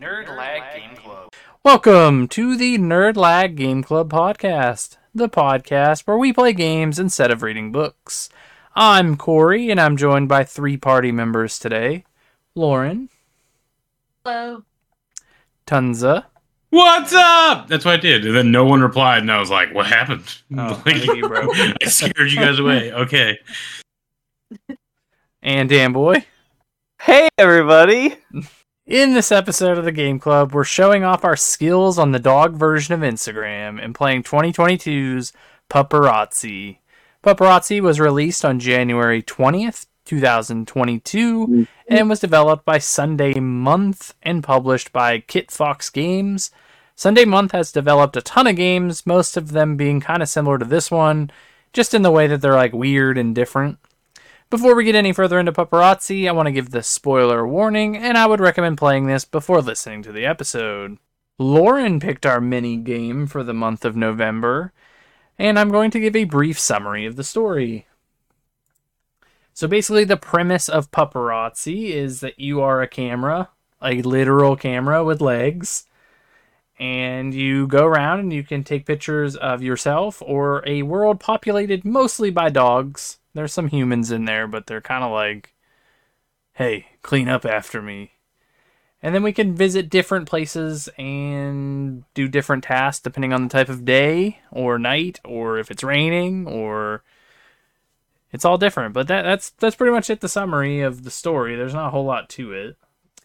Nerd Lag Game Club. Welcome to the Nerd Lag Game Club podcast, the podcast where we play games instead of reading books. I'm Corey, and I'm joined by three party members today Lauren, Hello. Tonsa, What's up? That's what I did. And then no one replied, and I was like, what happened? Oh, Like, thank you, bro. I scared you guys away. Okay. and Dan Boy. Hey everybody! In this episode of the Game Club, we're showing off our skills on the dog version of Instagram and playing 2022's Pupperazzi. Pupperazzi was released on January 20th, 2022, mm-hmm. and was developed by Sundae Month and published by Kitfox Games. Sundae Month has developed a ton of games, most of them being kind of similar to this one, just in the way that they're like weird and different. Before we get any further into Pupperazzi, I want to give the spoiler warning, and I would recommend playing this before listening to the episode. Lauren picked our mini game for the month of November, and I'm going to give a brief summary of the story. So basically, the premise of Pupperazzi is that you are a camera, a literal camera with legs, and you go around and you can take pictures of yourself or a world populated mostly by dogs. There's some humans in there, but they're kind of like, hey, clean up after me. And then we can visit different places and do different tasks depending on the type of day or night or if it's raining or it's all different. But that, that's that's pretty much it the summary of the story. There's not a whole lot to it.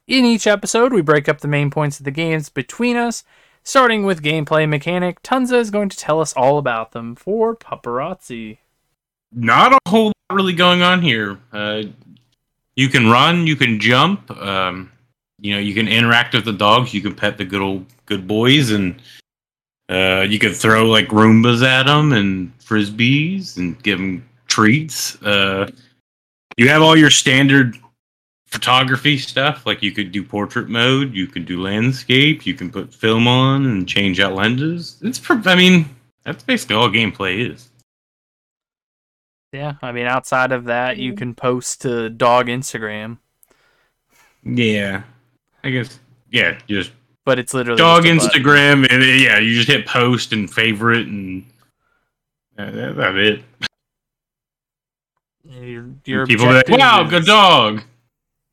In each episode, we break up the main points of the games between us, starting with gameplay mechanic. Tonsa is going to tell us all about them for Pupperazzi. Not a whole lot really going on here. Uh, you can run, you can jump, um, you know, you can interact with the dogs, you can pet the good old good boys, and uh, you can throw like Roombas at them and frisbees and give them treats. Uh, you have all your standard photography stuff, like you could do portrait mode, you can do landscape, you can put film on and change out lenses. It's, I mean, that's basically all gameplay is. Yeah, I mean, outside of that, you can post to dog Instagram, Yeah, I guess. Yeah, just but it's literally dog button. Instagram, and yeah, you just hit post and favorite, and uh, that- that's it. Your, your People are like, wow, good dog.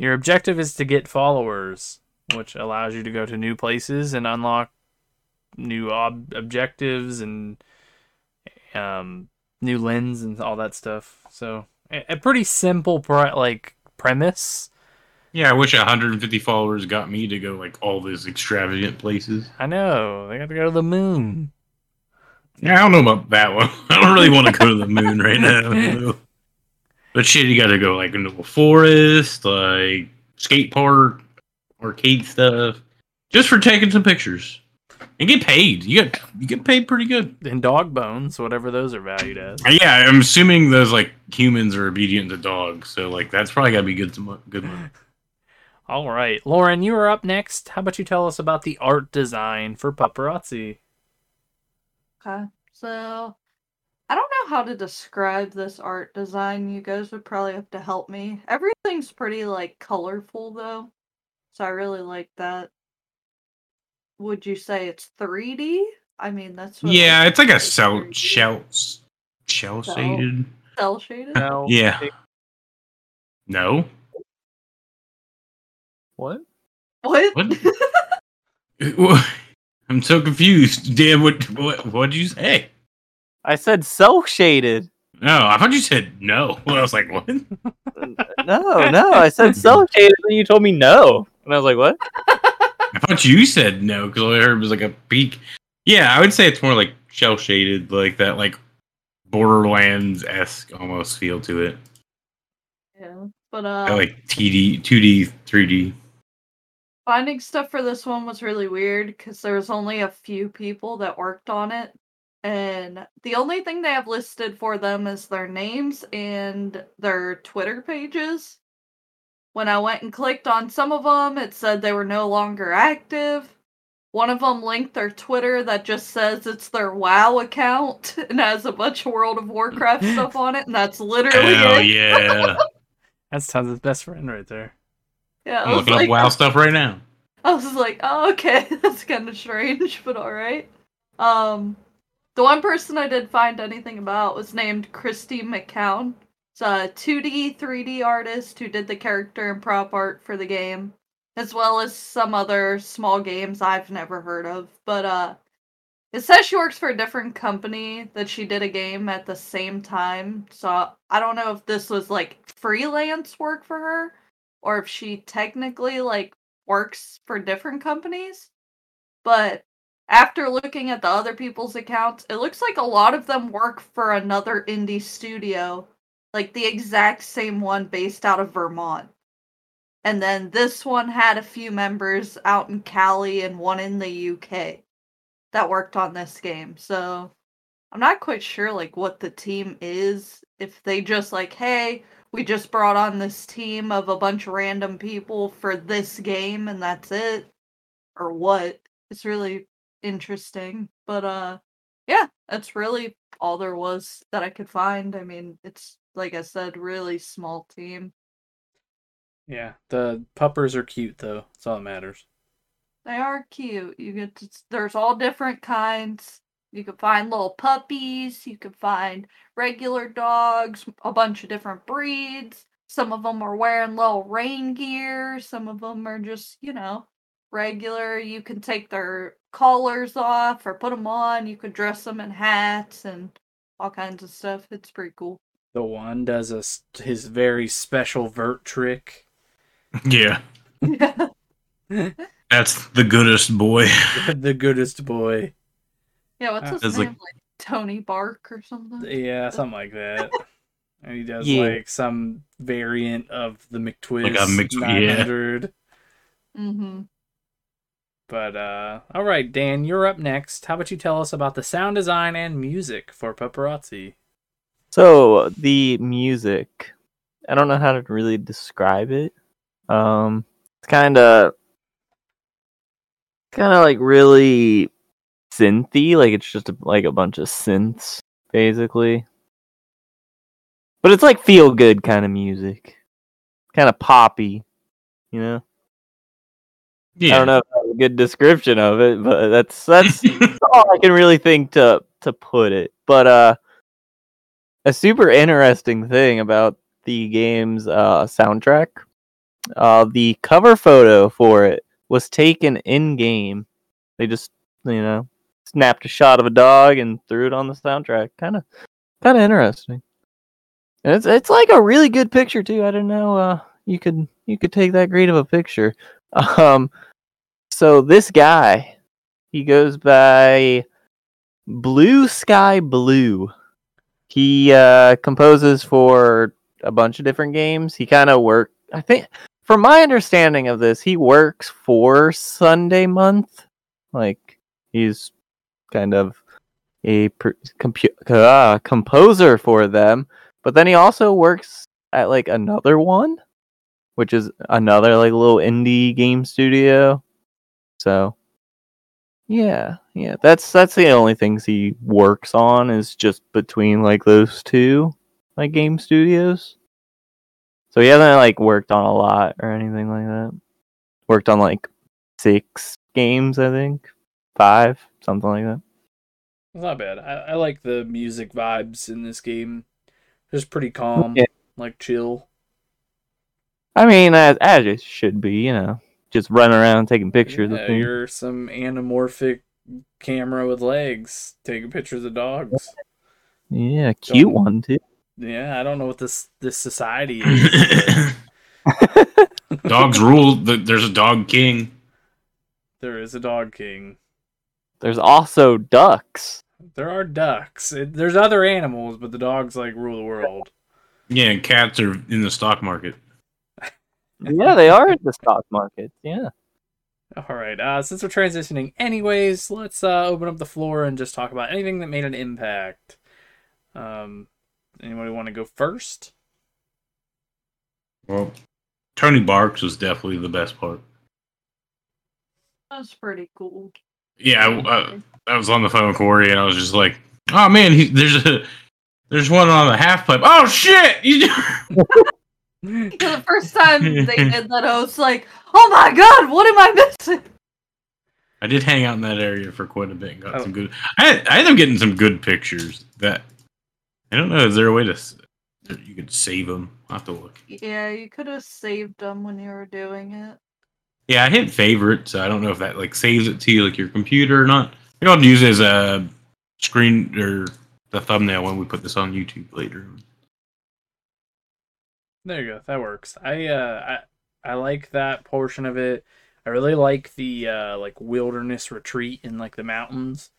Your objective is to get followers, which allows you to go to new places and unlock new ob- objectives and um, new lens and all that stuff. So a, a pretty simple pre- like premise. Yeah, I wish 150 followers got me to go like all these extravagant places. I know they got to go to the moon. Yeah, I don't know about that one. I don't really want to go to the moon right now. But shit, you got to go like into a forest, like skate park, arcade stuff, just for taking some pictures and get paid. You get you get paid pretty good. And dog bones, whatever those are valued as. Yeah, I'm assuming those like humans are obedient to dogs, so like that's probably gotta be good. To mo- good money. All right, Lauren, you are up next. How about you tell us about the art design for Pupperazzi? Okay. So I don't know how to describe this art design. You guys would probably have to help me. Everything's pretty like colorful though. So I really like that. Would you say it's 3D? I mean, that's what Yeah, it's like a it's cell 3D. shell shell shaded. cell shaded. No. Yeah. No. What? What? What? I'm so confused. Dan, what what what'd you say? I said cell shaded. No, I thought you said no. I was like, what? No, no, I said cell shaded, and you told me no, and I was like, what? I thought you said no because all I heard was like a peak. Yeah, I would say it's more like shell shaded, like that, like Borderlands esque almost feel to it. Yeah. But uh Got, like TD, 2D, 3D. finding stuff for this one was really weird because there was only a few people that worked on it and the only thing they have listed for them is their names and their twitter pages when i went and clicked on some of them it said they were no longer active one of them linked their twitter that just says it's their wow account and has a bunch of world of warcraft stuff on it and that's literally Hell it yeah! That's Tons' best friend right there. yeah I I'm looking like, up WoW stuff right now. I was like, oh, okay, that's kind of strange, but all right. Um, the one person I did find anything about was named Christy McCown. It's a 2D, 3D artist who did the character and prop art for the game, as well as some other small games I've never heard of. But uh, it says she works for a different company that she did a game at the same time. So I don't know if this was like freelance work for her or if she technically like works for different companies. But after looking at the other people's accounts, it looks like a lot of them work for another indie studio, like the exact same one based out of Vermont. And then this one had a few members out in Cali and one in the UK that worked on this game. So I'm not quite sure like what the team is. If they just like, hey, we just brought on this team of a bunch of random people for this game and that's it. Or what. It's really interesting. But uh yeah, that's really all there was that I could find. I mean, it's like I said, really small team. Yeah, the puppers are cute though. That's all that matters. They are cute. You get to, there's all different kinds. You can find little puppies. You can find regular dogs, a bunch of different breeds. Some of them are wearing little rain gear. Some of them are just, you know, regular. You can take their collars off or put them on. You can dress them in hats and all kinds of stuff. It's pretty cool. The one does a, s- his very special vert trick. Yeah, yeah. that's the goodest boy. the goodest boy. Yeah, what's Uh, his It's name? like- Like, Tony Bark or something? Yeah, something like that. And he does Yeah. like some variant of the McTwist Like a Mc- yeah. Mm-hmm. But uh all right, Dan, you're up next. How about you tell us about the sound design and music for Pupperazzi? So the music, I don't know how to really describe it. Um, it's kind of, kind of like really synthy. Like it's just a, like a bunch of synths, basically. But it's like feel good kind of music, kind of poppy, you know. Yeah, I don't know if that's a good description of it, but that's that's all I can really think to to put it. But uh a super interesting thing about the game's uh soundtrack, uh the cover photo for it was taken in game. They just, you know, snapped a shot of a dog and threw it on the soundtrack. Kind of kind of interesting. And it's it's like a really good picture too. I don't know uh you could you could take that great of a picture. Um so this guy, he goes by Blue Sky Blue. He uh, composes for a bunch of different games. He kind of work. I think, from my understanding of this, he works for Sundae Month. Like he's kind of a pr- compu- uh, composer for them. But then he also works at like another one, which is another like little indie game studio. So yeah, yeah, that's that's the only things he works on is just between like those two like game studios. So he hasn't like worked on a lot or anything like that. Worked on like six games, I think. Five, something like that. It's not bad. I, I like the music vibes in this game. Just pretty calm, Yeah. like chill. I mean, as as it should be, you know, just running around taking pictures Yeah, of things. you're some anamorphic camera with legs taking pictures of dogs. Yeah, cute Don't- one too. Yeah, I don't know what this this society is. dogs rule. There's a dog king. there is a dog king. There's also ducks. There are ducks. It, there's other animals, but the dogs like rule the world. Yeah, and cats are in the stock market. Yeah, they are in the stock market. Yeah. All right. Uh, since we're transitioning, anyways, let's uh, open up the floor and just talk about anything that made an impact. Um, anybody want to go first? Well, Tony Barks was definitely the best part. That's pretty cool. Yeah, I, I, I was on the phone with Corey, and I was just like, "Oh man, he, there's a there's one on the half pipe. Oh shit! You Yeah, the first time they did that, I was like, "Oh my god, what am I missing?" I did hang out in that area for quite a bit and got Oh. some good. I I ended up getting some good pictures. That I don't know. Is there a way to you could save them? I will have to look. Yeah, you could have saved them when you were doing it. Yeah, I hit favorite, so I don't know if that like saves it to you like your computer or not. Maybe I'll use it as a screen or the thumbnail when we put this on YouTube later. There you go. That works. I uh I I like that portion of it. I really like the uh like wilderness retreat in like the mountains.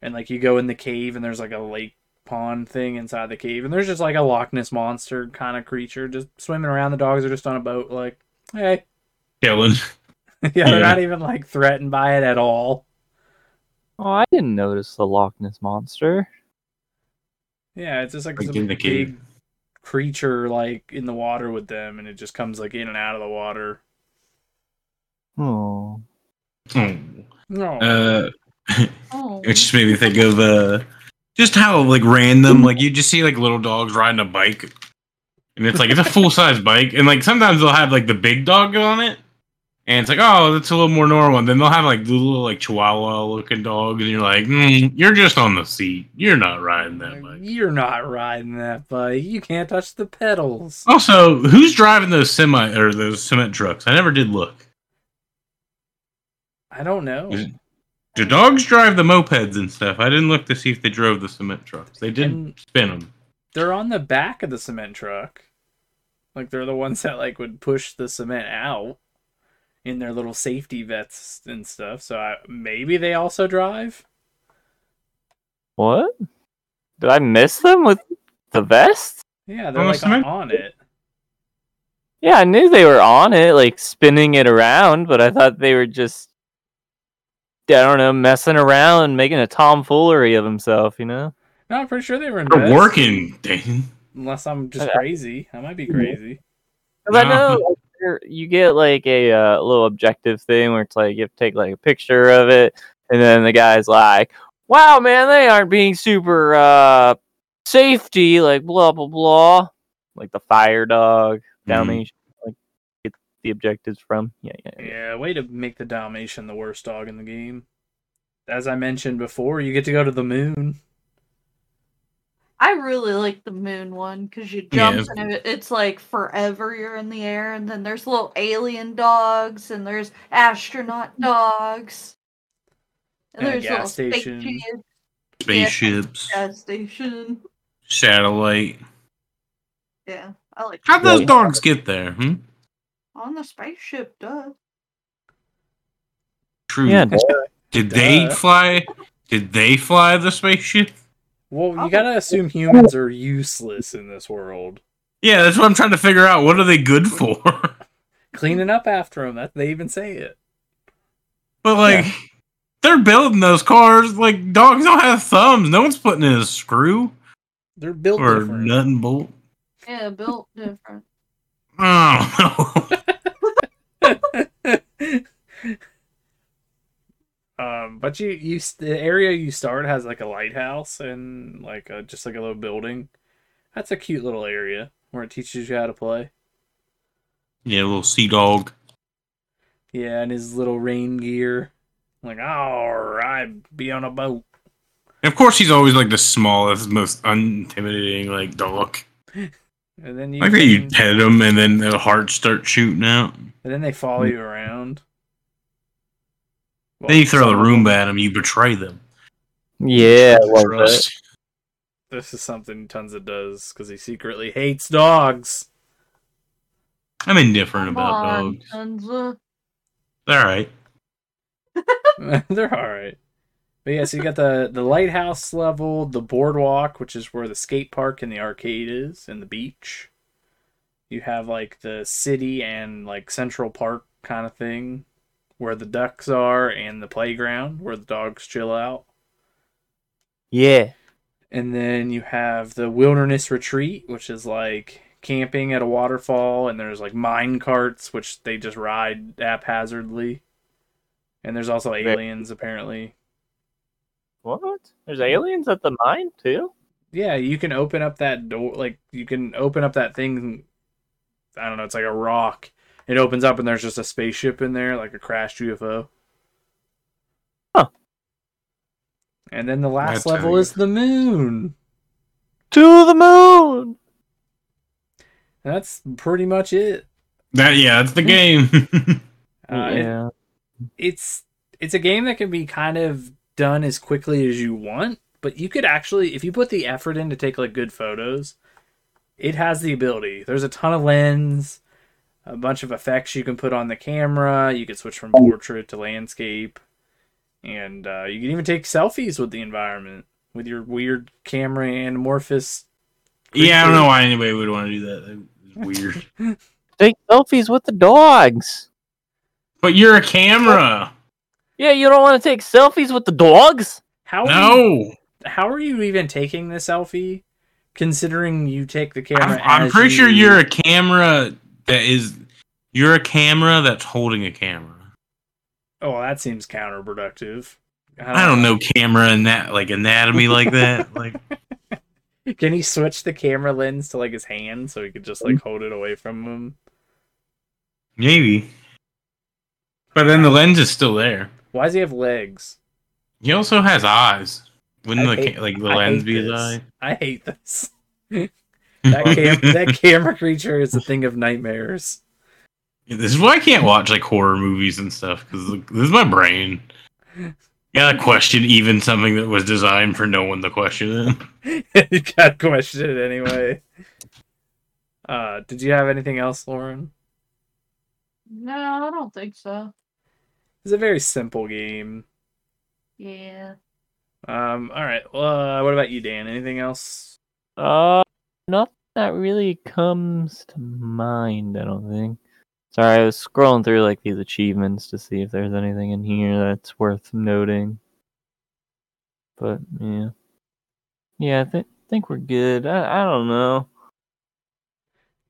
And like you go in the cave and there's like a lake pond thing inside the cave and there's just like a Loch Ness monster kind of creature just swimming around. The dogs are just on a boat like, "Hey." Killing. yeah, they're Yeah. not even like threatened by it at all. Oh, I didn't notice the Loch Ness monster. Yeah, it's just like, Like some in the cave. big creature like in the water with them and it just comes like in and out of the water. Oh, Oh. No. Uh, Oh, it just made me think of uh, just how like random. Like you just see like little dogs riding a bike, and it's like it's a full size bike, and like sometimes they'll have like the big dog on it, and it's like oh that's a little more normal. And then they'll have like the little like Chihuahua looking dog, and you're like mm, you're just on the seat. You're not riding that bike. You're not riding that bike. You can't touch the pedals. Also, who's driving those semi or those cement trucks? I never did look. I don't know. Is Do dogs drive the mopeds and stuff? I didn't look to see if they drove the cement trucks. They did And spin them. they're on the back of the cement truck. Like they're the ones that like would push the cement out in their little safety vests and stuff. So I, maybe they also drive. what? Did I miss them with the vest? Yeah, they're like cement? on it. Yeah, I knew they were on it, like spinning it around, but I thought they were just, I don't know, messing around, making a tomfoolery of himself, you know? No, I'm pretty sure they were in They're working, Dane. Unless I'm just crazy. I might be crazy. Because I know like, there- you get like a uh, little objective thing where it's like you have to take like a picture of it, and then the guy's like, "Wow, man, they aren't being super uh, safety, like blah blah blah." Like the fire dog, Mhm. Dalmatian, like get the objectives from. Yeah, yeah, yeah. Yeah, way to make the Dalmatian the worst dog in the game. As I mentioned before, you get to go to the moon. I really like the moon one because you Yeah, jump it's- and it, it's like forever you're in the air, and then there's little alien dogs and there's astronaut dogs. And, And a there's gas little station. spaceships, Spaceships, gas station. satellite. Yeah, I like How'd those Yeah. dogs get there? Hmm? on the spaceship. Duh. True. Yeah, Did they fly? Did they fly the spaceship? Well, you gotta assume humans are useless in this world. Yeah, that's what I'm trying to figure out. What are they good for? Cleaning up after them, that they even say it. but like, they're building those cars. Like dogs don't have thumbs. No one's putting in a screw They're built or different. nut and bolt. Yeah, built different. I don't know. um, but you, you, the area you start has like a lighthouse and like a, just like a little building. That's a cute little area where it teaches you how to play. yeah, little sea dog. Yeah, and his little rain gear. Like, all right, be on a boat. And of course, he's always like the smallest, most unintimidating like dog. And then you, Like that you pet him and then the hearts start shooting out. and then they follow you around. Then you throw the some of room them- at him. You betray them. yeah, I that. Trust. This is something Tonsa does because he secretly hates dogs. I'm indifferent Come about on, dogs. Tonsa. They're all right. They're all right. But yeah, so you got the the lighthouse level, the boardwalk, which is where the skate park and the arcade is, and the beach. You have like the city and like Central Park kind of thing, where the ducks are, and the playground where the dogs chill out. Yeah, And then you have the wilderness retreat, which is like camping at a waterfall, and there's like mine carts, which they just ride haphazardly. And there's also aliens, apparently. what? There's aliens at the mine too. Yeah, you can open up that door. Like you can open up that thing I don't know, it's like a rock. It opens up and there's just a spaceship in there, like a crashed UFO. Huh. And then the last That's level you- is the moon. To the moon. That's pretty much it. That yeah, that's the game. Uh, it- yeah. it's it's a game that can be kind of done as quickly as you want, but you could actually, if you put the effort in to take like good photos, it has the ability. There's a ton of lens, a bunch of effects you can put on the camera. You can switch from portrait to landscape, and uh, you can even take selfies with the environment with your weird camera amorphous. yeah, I don't know why anybody would want to do that. That's weird. Take selfies with the dogs. But you're a camera. Yeah, you don't want to take selfies with the dogs? How are you, No, how are you even taking the selfie? Considering you take the camera, I'm, I'm as pretty sure you're a camera that is. You're a camera that's holding a camera. Oh, that seems counterproductive. I don't know camera and that like anatomy like that. Like Can he switch the camera lens to like his hand so he could just like hold it away from him? maybe. But then the lens is still there. Why does he have legs? He also has eyes. Wouldn't I the hate- like the I lens be his eye? I hate this. that cam- that camera creature is a thing of nightmares. This is why I can't watch like horror movies and stuff because this is my brain. You gotta question even something that was designed for no one to question it. you got to question it anyway. Uh, did you have anything else, Lauren? No, I don't think so. It's a very simple game. Yeah. Um, all right. Uh, what about you, Dan? Anything else? Uh, nothing that really comes to mind, I don't think. Sorry, I was scrolling through like these achievements to see if there's anything in here that's worth noting. But yeah, yeah, I th- think we're good. I, I don't know.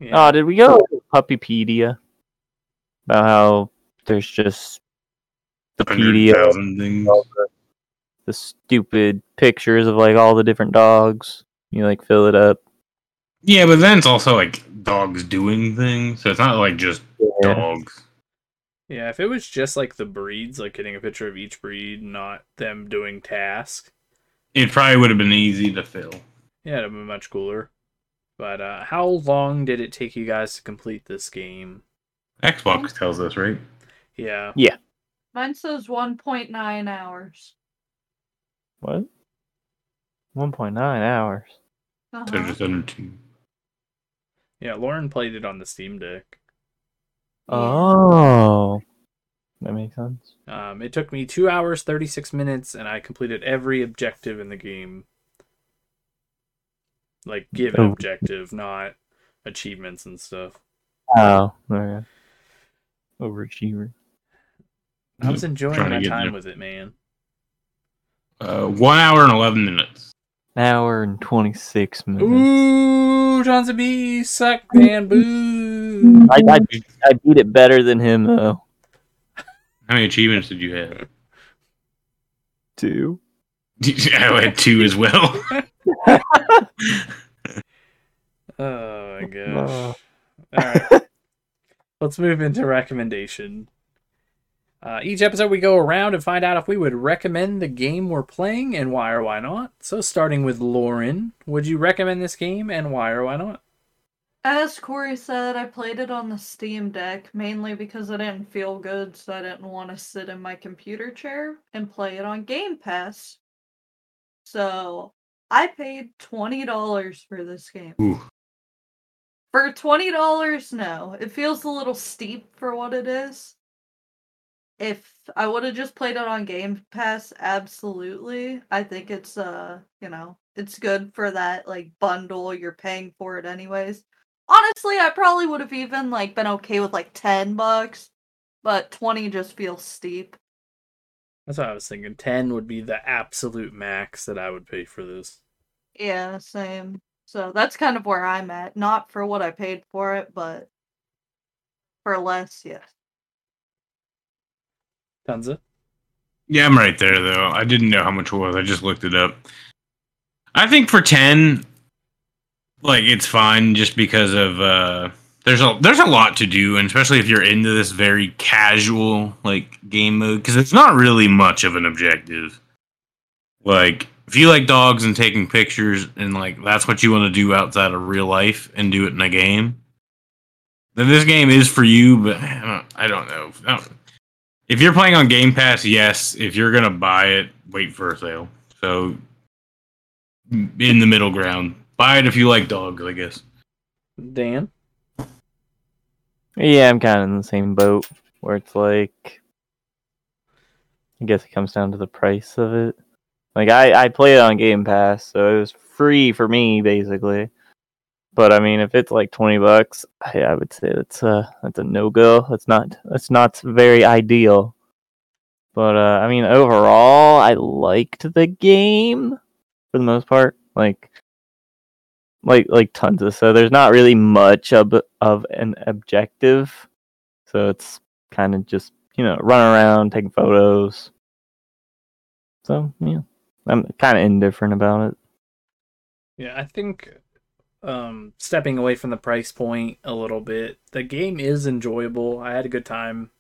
Yeah. Oh, did we go to Puppypedia about how there's just the pedia, 100,000 the stupid pictures of like all the different dogs. You like fill it up. Yeah, but then it's also like dogs doing things, so it's not like just Yeah. dogs. Yeah, if it was just like the breeds, like getting a picture of each breed, not them doing tasks, It probably would have been easy to fill. yeah, it'd be much cooler. But uh, how long did it take you guys to complete this game? Xbox tells us, right? Yeah, Yeah. Mine says 1.9 hours. What? One point nine hours. So Uh-huh. just under two. Yeah. Lauren played it on the Steam Deck. Oh, that makes sense. Um, it took me two hours thirty six minutes, and I completed every objective in the game. Like given Oh. objective, not achievements and stuff. Oh, okay. Overachiever. I was enjoying my time there. with it, man. Uh, one hour and eleven minutes. Hour and twenty six minutes. Ooh, Johnson B, suck, man, boo. I, I I beat it better than him though. How many achievements did you have? Two. I had two as well. Oh my gosh. Uh, All right. Let's move into recommendation. Uh, each episode, we go around and find out if we would recommend the game we're playing and why or why not. So, starting with Lauren, would you recommend this game and why or why not? As Corey said, I played it on the Steam Deck mainly because I didn't feel good, so I didn't want to sit in my computer chair and play it on Game Pass. So I paid $20 for this game. Ooh. For $20, no. It feels a little steep for what it is. If I would have just played it on Game Pass, absolutely. I think it's uh, you know, it's good for that like bundle you're paying for it anyways. Honestly, I probably would have even like been okay with like 10 bucks, but 20 just feels steep. That's what I was thinking. 10 would be the absolute max that I would pay for this. Yeah, same. So that's kind of where I'm at. Not for what I paid for it, but for less, yes. Yeah, I'm right there though. I didn't know how much it was. I just looked it up. I think for ten, like it's fine just because of uh there's a there's a lot to do, and especially if you're into this very casual like game mode, because it's not really much of an objective. Like if you like dogs and taking pictures, and like that's what you want to do outside of real life and do it in a game, then this game is for you. But I don't, I don't know. I don't- if you're playing on Game Pass, yes. If you're gonna buy it, wait for a sale. So in the middle ground, buy it if you like dogs, I guess. Dan? Yeah, I'm kind of in the same boat where it's like, I guess it comes down to the price of it. Like I, I play it on Game Pass, so it was free for me basically. But I mean, if it's like twenty bucks, I, I would say that's a that's a no go. That's not that's not very ideal. But uh, I mean, overall, I liked the game for the most part. Like, like like tons of so there's not really much of of an objective so it's kind of just you know run around taking photos so yeah i'm kind of indifferent about it Yeah, I think um, stepping away from the price point a little bit, the game is enjoyable. I had a good time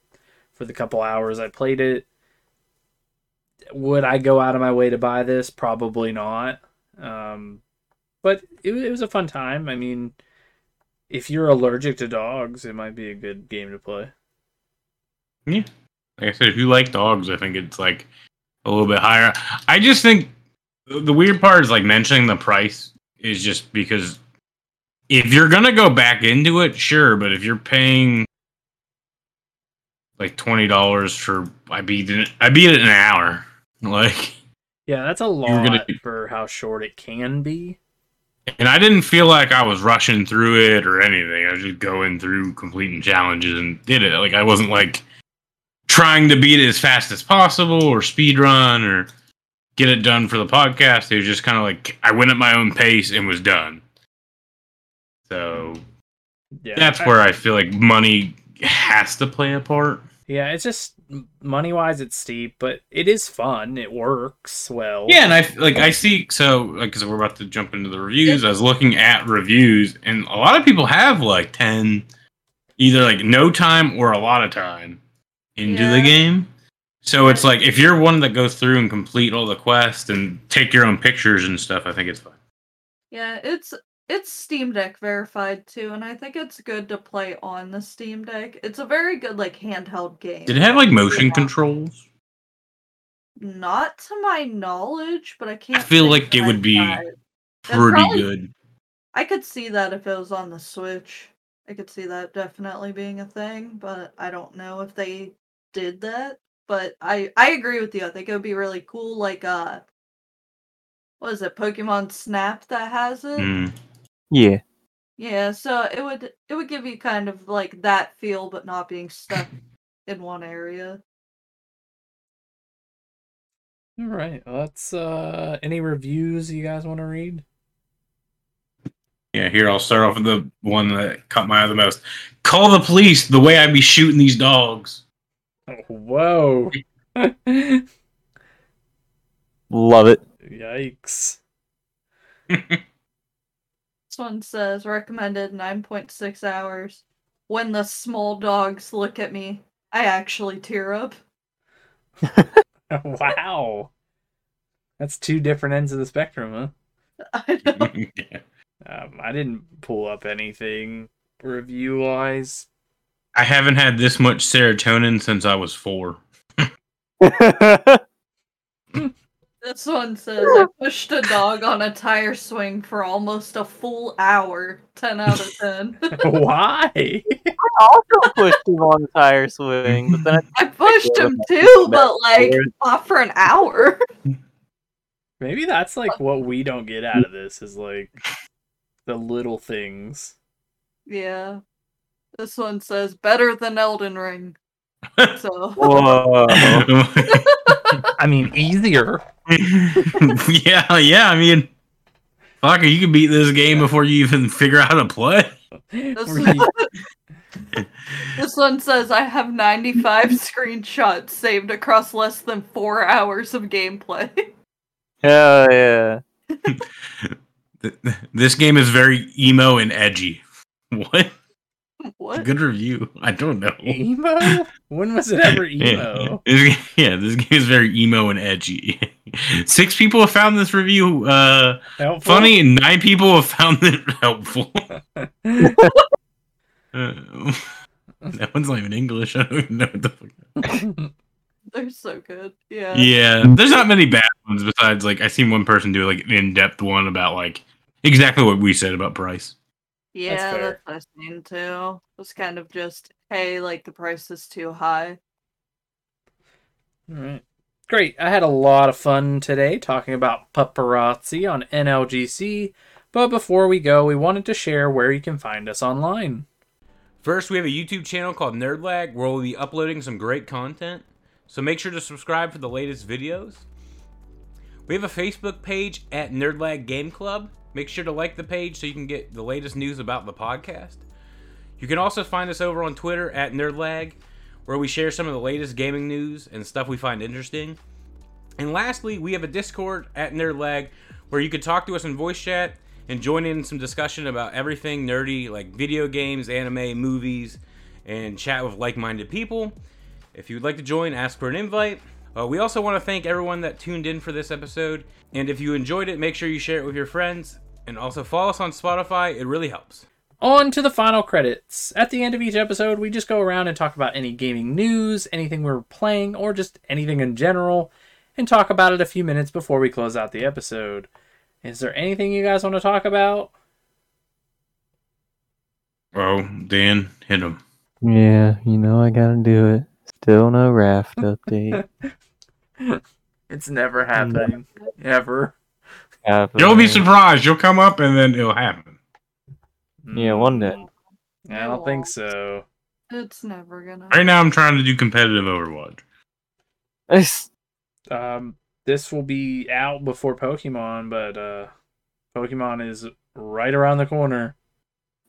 for the couple hours I played it. Would I go out of my way to buy this? Probably not. Um, but it, it was a fun time. I mean, if you're allergic to dogs, it might be a good game to play. Yeah. Like I said, if you like dogs, I think it's like a little bit higher. I just think the weird part is like mentioning the price is just because if you're gonna go back into it, sure, but if you're paying like twenty dollars for I beat it I beat it in an hour. Like Yeah, that's a lot gonna- for how short it can be. and I didn't feel like I was rushing through it or anything. I was just going through completing challenges and did it. Like I wasn't like trying to beat it as fast as possible or speed run or get it done for the podcast. It was just kind of like I went at my own pace and was done. So Yeah, that's I- where I feel like money has to play a part. Yeah, it's just money wise, it's steep, but it is fun. It works well. Yeah, and I like I see so like because we're about to jump into the reviews. I was looking at reviews, and a lot of people have like ten, either like no time or a lot of time into the game. So it's like if you're one that goes through and complete all the quests and take your own pictures and stuff, I think it's fun. Yeah, it's it's Steam Deck verified too, and I think it's good to play on the Steam Deck. It's a very good like handheld game. Did it have like motion Yeah. controls? Not to my knowledge, but I can't. feel like it would be. Pretty probably- good. I could see that if it was on the Switch. I could see that definitely being a thing, but I don't know if they did that. But I I agree with you. I think it would be really cool. Like uh, what is it? Pokemon Snap that has it. Mm. Yeah Yeah, so it would it would give you kind of like that feel, but not being stuck in one area. All right. Let's uh any reviews you guys want to read? Yeah, here I'll start off with the one that caught my eye the most. Call the police. The way I be shooting these dogs. Whoa. love it Yikes. This one says recommended 9.6 hours. When the small dogs look at me, I actually tear up. wow. That's two different ends of the spectrum, I know. Yeah. huh? Um, I didn't pull up anything review wise. I haven't had this much serotonin since I was four. This one says I pushed a dog on a tire swing for almost a full hour. 10 out of 10. Why? I also pushed him on the tire swing but then I pushed him too, but like not for an hour. Maybe that's like what we don't get out of this is like the little things. Yeah. This one says better than Elden Ring. So whoa I mean, easier. yeah, yeah. I mean, fuck, you can beat this game before you even figure out how to play. this, Were this one says I have 95 screenshots saved across less than four hours of gameplay. hell yeah This game is very emo and edgy. What? It's a What? good review. I don't know. Emo? When was it ever emo? this, yeah, this game is very emo and edgy. Six people have found this review uh, Helpful? funny, and nine people have found it helpful. Uh, that one's not even English. I don't even know what the fuck. They're so good. Yeah. Yeah, there's not many bad ones besides like I seen one person do like an in-depth one about like exactly what we said about price. Yeah, fair. that's what I've seen too. It's kind of just, hey, like the price is too high. All right. Great. I had a lot of fun today talking about Pupperazzi on NLGC. But before we go, we wanted to share where you can find us online. First, we have a YouTube channel called Nerdlag where we'll be uploading some great content. So make sure to subscribe for the latest videos. We have a Facebook page at Nerdlag Game Club. Make sure to like the page so you can get the latest news about the podcast. You can also find us over on Twitter at Nerdlag, where we share some of the latest gaming news and stuff we find interesting. And lastly, we have a Discord at Nerdlag where you can talk to us in voice chat and join in some discussion about everything nerdy like video games, anime, movies, and chat with like minded people. If you'd like to join, ask for an invite. Uh, we also want to thank everyone that tuned in for this episode. And if you enjoyed it, make sure you share it with your friends. And also follow us on Spotify, it really helps. On to the final credits. At the end of each episode, we just go around and talk about any gaming news, anything we're playing, or just anything in general, and talk about it a few minutes before we close out the episode. Is there anything you guys want to talk about? Oh, Dan, hit him. Yeah, you know I gotta do it. Still no raft update. It's never happening. Ever. You'll be surprised. You'll come up and then it'll happen. Yeah, one day. I don't think so. It's never gonna. Right now, I'm trying to do competitive Overwatch. It's- Um, this will be out before Pokemon, but uh, Pokemon is right around the corner.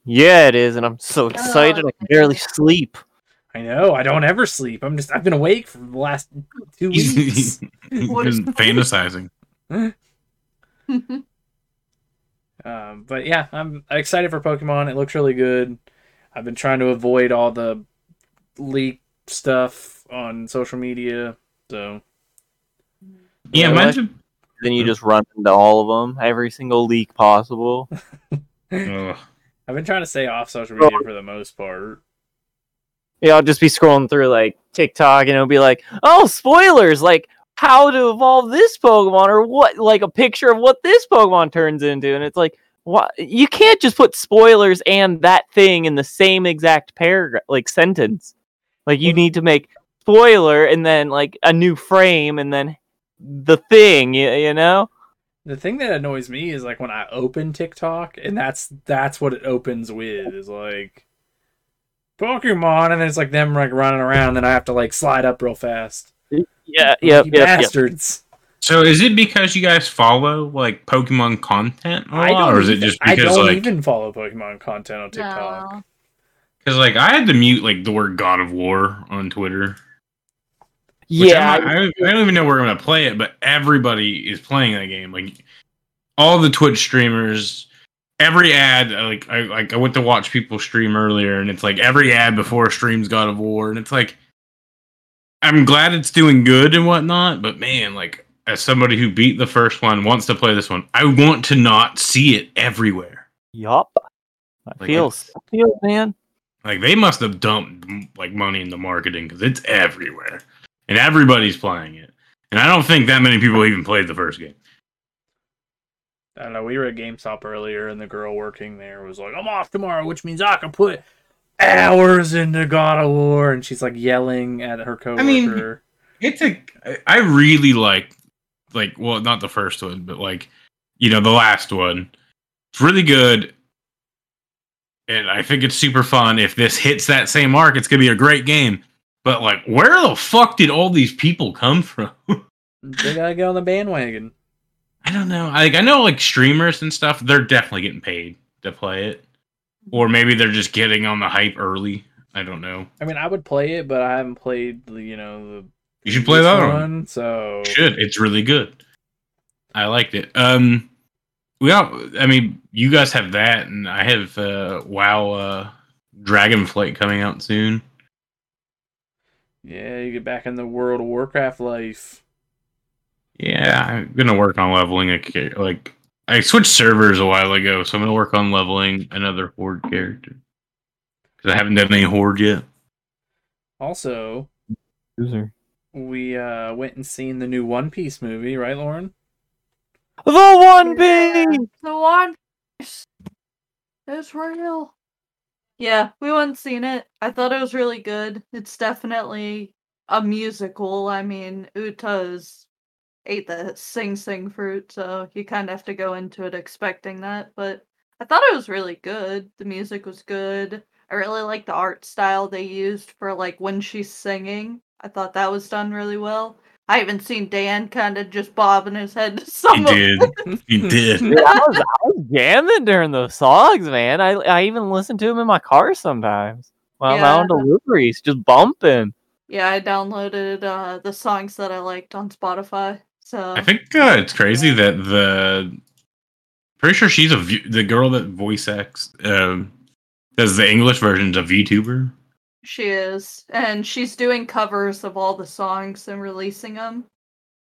yeah, it is, and I'm so excited I can barely sleep. I know. I don't ever sleep. I'm just. I've been awake for the last two weeks. He's he's What is been fantasizing. Um, but yeah, I'm excited for Pokemon. It looks really good. I've been trying to avoid all the leak stuff on social media. So Yeah, Yeah, imagine. Then you just run into all of them, every single leak possible. I've been trying to stay off social media for the most part. Yeah, I'll just be scrolling through like TikTok and it'll be like, oh, spoilers, like how to evolve this Pokemon or what, like a picture of what this Pokemon turns into. And it's like, what? You can't just put spoilers and that thing in the same exact paragraph, like sentence. Like you mm-hmm. need to make spoiler and then like a new frame and then the thing, you, you know? The thing that annoys me is like when I open TikTok and that's that's what it opens with is like Pokemon and then it's like them like running around and I have to like slide up real fast. Yeah, You yep, yep, yep. bastards. So, is it because you guys follow like Pokemon content a I lot, or is it even- just I because don't like even follow Pokemon content on TikTok. No. because like I had to mute like the word God of War on Twitter. Yeah, I'm not- I, don't, I don't even know where I'm gonna play it, but everybody is playing that game. Like all the Twitch streamers, every ad. Like I like I went to watch people stream earlier, and it's like every ad before streams God of War, and it's like I'm glad it's doing good and whatnot, but man, like as somebody who beat the first one wants to play this one, I want to not see it everywhere. yup. Like, feel, it's- I feel, man. Like they must have dumped like money into marketing because it's everywhere, and everybody's playing it. And I don't think that many people even played the first game. I don't know. We were at GameStop earlier, and the girl working there was like, "I'm off tomorrow, which means I can put hours into God of War," and she's like yelling at her coworker. mean, It's a. I really like, like, well, not the first one, but like, you know, the last one. It's really good, and I think it's super fun. If this hits that same mark, it's gonna be a great game. But like, where the fuck did all these people come from? they gotta get on the bandwagon. I don't know. Like, I know like streamers and stuff. They're definitely getting paid to play it, or maybe they're just getting on the hype early. I don't know. I mean, I would play it, but I haven't played, the you know, the You should play that one. one. So should. It's really good. I liked it. Um, we all. I mean, you guys have that, and I have uh, WoW. Uh, Dragonflight coming out soon. Yeah, you get back in the World of Warcraft life. Yeah, I'm gonna work on leveling a char- like I switched servers a while ago, so I'm gonna work on leveling another horde character because I haven't done any horde yet. Also, Loser. we uh, went and seen the new One Piece movie, right, Lauren? The One Yeah, Piece. The one Piece is real. Yeah, we went and seen it. I thought it was really good. It's definitely a musical. I mean, Uta's ate the sing sing fruit, so you kind of have to go into it expecting that. But I thought it was really good. The music was good. I really like the art style they used for like when she's singing. I thought that was done really well. I even seen Dan kind of just bobbing his head to He some of did. He did. Dude, I, was, I was jamming during those songs, man. I I even listen to them in my car sometimes while I'm out on deliveries, just bumping. Yeah, I downloaded uh, the songs that I liked on Spotify. So I think uh, it's crazy that the pretty sure she's a v- the girl that voice acts um, does the English version's a VTuber. she is, and she's doing covers of all the songs and releasing them.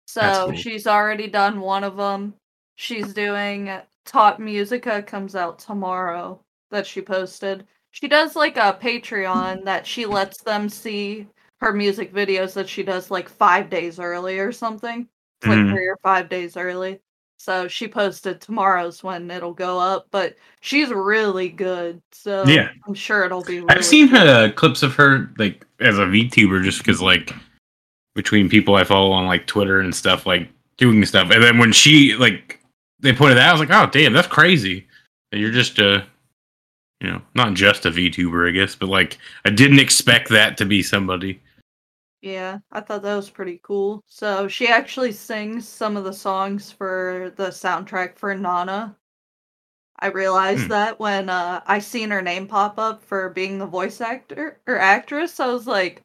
So cool. she's already done one of them. She's doing Tot Musica comes out tomorrow that she posted. She does like a Patreon that she lets them see her music videos that she does like five days early or something. It's like three or five days early. So she posted tomorrow's when it'll go up, but she's really good. So Yeah. I'm sure it'll be. Really I've seen her uh, clips of her like as a VTuber just because like between people I follow on like Twitter and stuff like doing stuff, and then when she like they put it out, I was like, oh damn, that's crazy. That You're just a you know not just a VTuber, I guess, but like I didn't expect that to be somebody. Yeah, I thought that was pretty cool. So she actually sings some of the songs for the soundtrack for Nana. I realized Hmm. that when uh, I seen her name pop up for being the voice actor or actress, I was like,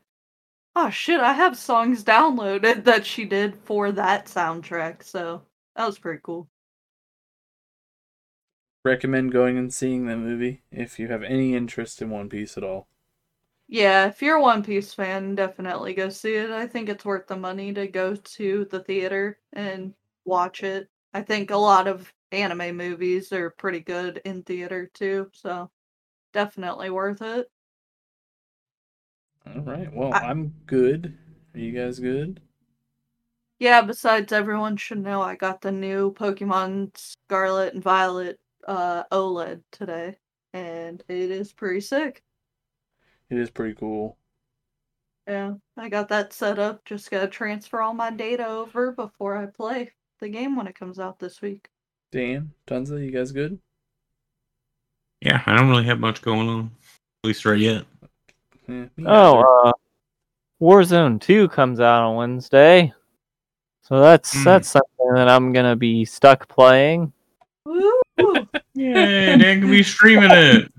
"Oh shit! I have songs downloaded that she did for that soundtrack." So that was pretty cool. Recommend going and seeing that movie if you have any interest in One Piece at all. Yeah, if you're a One Piece fan, definitely go see it. I think it's worth the money to go to the theater and watch it. I think a lot of anime movies are pretty good in theater too, so definitely worth it. All right. Well, I- I'm good. Are you guys good? Yeah, besides everyone should know I got the new Pokemon Scarlet and Violet uh OLED today and it is pretty sick. It is pretty cool. Yeah, I got that set up. Just gotta transfer all my data over before I play the game when it comes out this week. Dan, Tonsa, you guys good? Yeah, I don't really have much going on, at least right yet. Yeah. Oh, uh, Warzone Two comes out on Wednesday, so that's Hmm. that's something that I'm gonna be stuck playing. Woo! Yeah, Dan can be streaming it.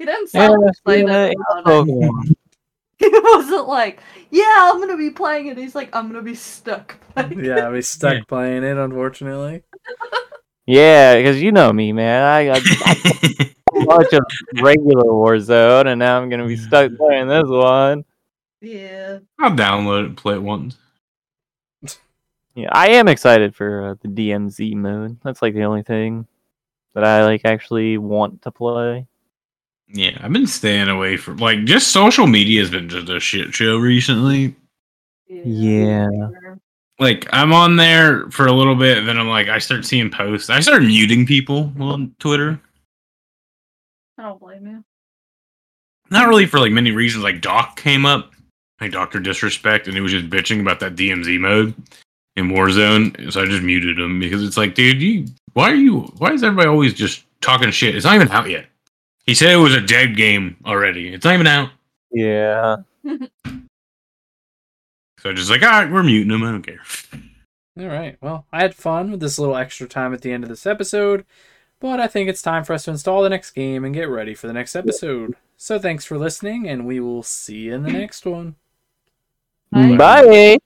He didn't sound Yeah, excited yeah, about it. He wasn't like, "Yeah, I'm gonna be playing it." He's like, "I'm gonna be stuck." playing it. yeah, it." we stuck Yeah. playing it, unfortunately. yeah, because you know me, man. I, I I much of regular Warzone, and now I'm gonna be stuck playing this one. yeah. I'll download it and play it once. Yeah, I am excited for uh, the DMZ mode. That's like the only thing that I like actually want to play. Yeah, I've been staying away from like just social media has been just a shit show recently. Yeah. Like I'm on there for a little bit, and then I'm like, I start seeing posts. I start muting people on Twitter. I don't blame you. Not really for like many reasons. Like Doc came up, like Doctor Disrespect, and he was just bitching about that DMZ mode in Warzone. So I just muted him because it's like, dude, you why are you? Why is everybody always just talking shit? It's not even out yet. He said it was a dead game already. It's not even out. Yeah. So just like, all right, we're muting him. I don't care. All right. Well, I had fun with this little extra time at the end of this episode, but I think it's time for us to install the next game and get ready for the next episode. So thanks for listening, and we will see you in the next one. Bye. Bye.